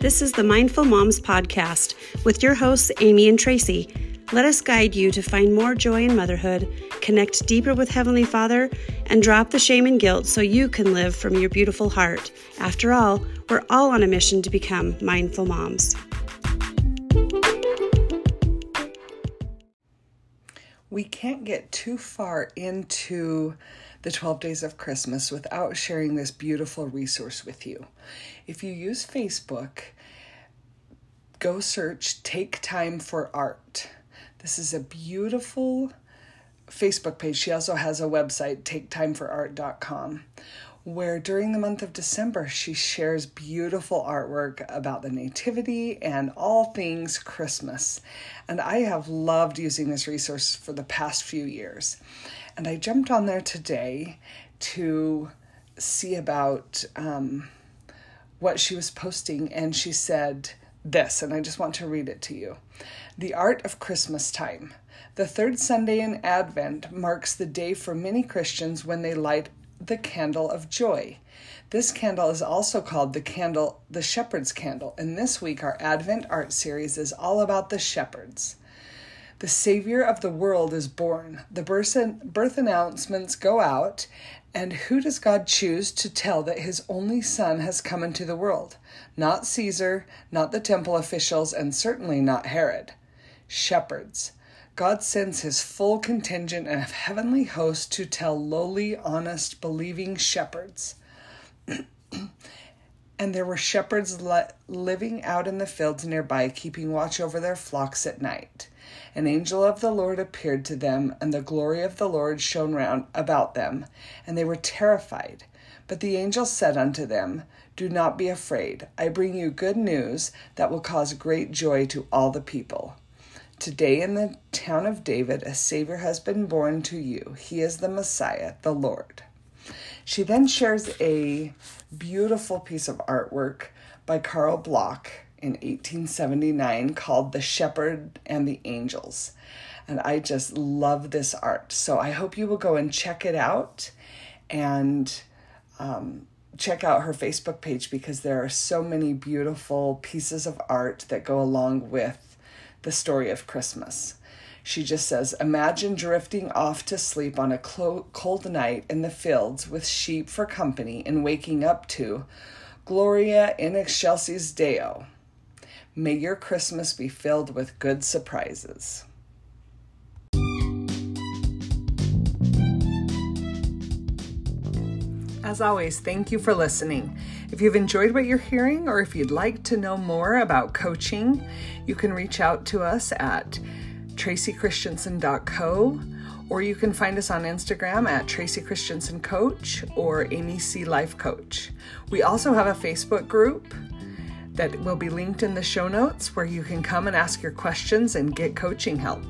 This is the Mindful Moms Podcast with your hosts, Amy and Tracy. Let us guide you to find more joy in motherhood, connect deeper with Heavenly Father, and drop the shame and guilt so you can live from your beautiful heart. After all, we're all on a mission to become mindful moms. We can't get too far into the 12 Days of Christmas without sharing this beautiful resource with you. If you use Facebook, go search Take Time for Art. This is a beautiful Facebook page. She also has a website, taketimeforart.com, where during the month of December she shares beautiful artwork about the Nativity and all things Christmas. And I have loved using this resource for the past few years. And I jumped on there today to see about um, what she was posting, and she said this, and I just want to read it to you. The Art of Christmas Time. The third Sunday in Advent marks the day for many Christians when they light the candle of joy. This candle is also called the candle, the shepherd's candle, and this week our Advent art series is all about the shepherds. The Savior of the world is born. The birth, birth announcements go out, and who does God choose to tell that his only Son has come into the world? Not Caesar, not the temple officials, and certainly not Herod. Shepherds. God sends his full contingent of heavenly hosts to tell lowly, honest, believing shepherds. and there were shepherds le- living out in the fields nearby, keeping watch over their flocks at night. An angel of the Lord appeared to them, and the glory of the Lord shone round about them, and they were terrified. But the angel said unto them, Do not be afraid. I bring you good news that will cause great joy to all the people. Today in the town of David, a Savior has been born to you. He is the Messiah, the Lord. She then shares a beautiful piece of artwork by Carl Bloch in 1879 called The Shepherd and the Angels. And I just love this art. So I hope you will go and check it out and um, check out her Facebook page because there are so many beautiful pieces of art that go along with the story of Christmas. She just says, Imagine drifting off to sleep on a cold night in the fields with sheep for company and waking up to Gloria in excelsis Deo. May your Christmas be filled with good surprises. As always, thank you for listening. If you've enjoyed what you're hearing or if you'd like to know more about coaching, you can reach out to us at tracychristiansen.co or you can find us on Instagram at Tracy Christensen Coach or Amy C Life Coach. We also have a Facebook group that will be linked in the show notes where you can come and ask your questions and get coaching help.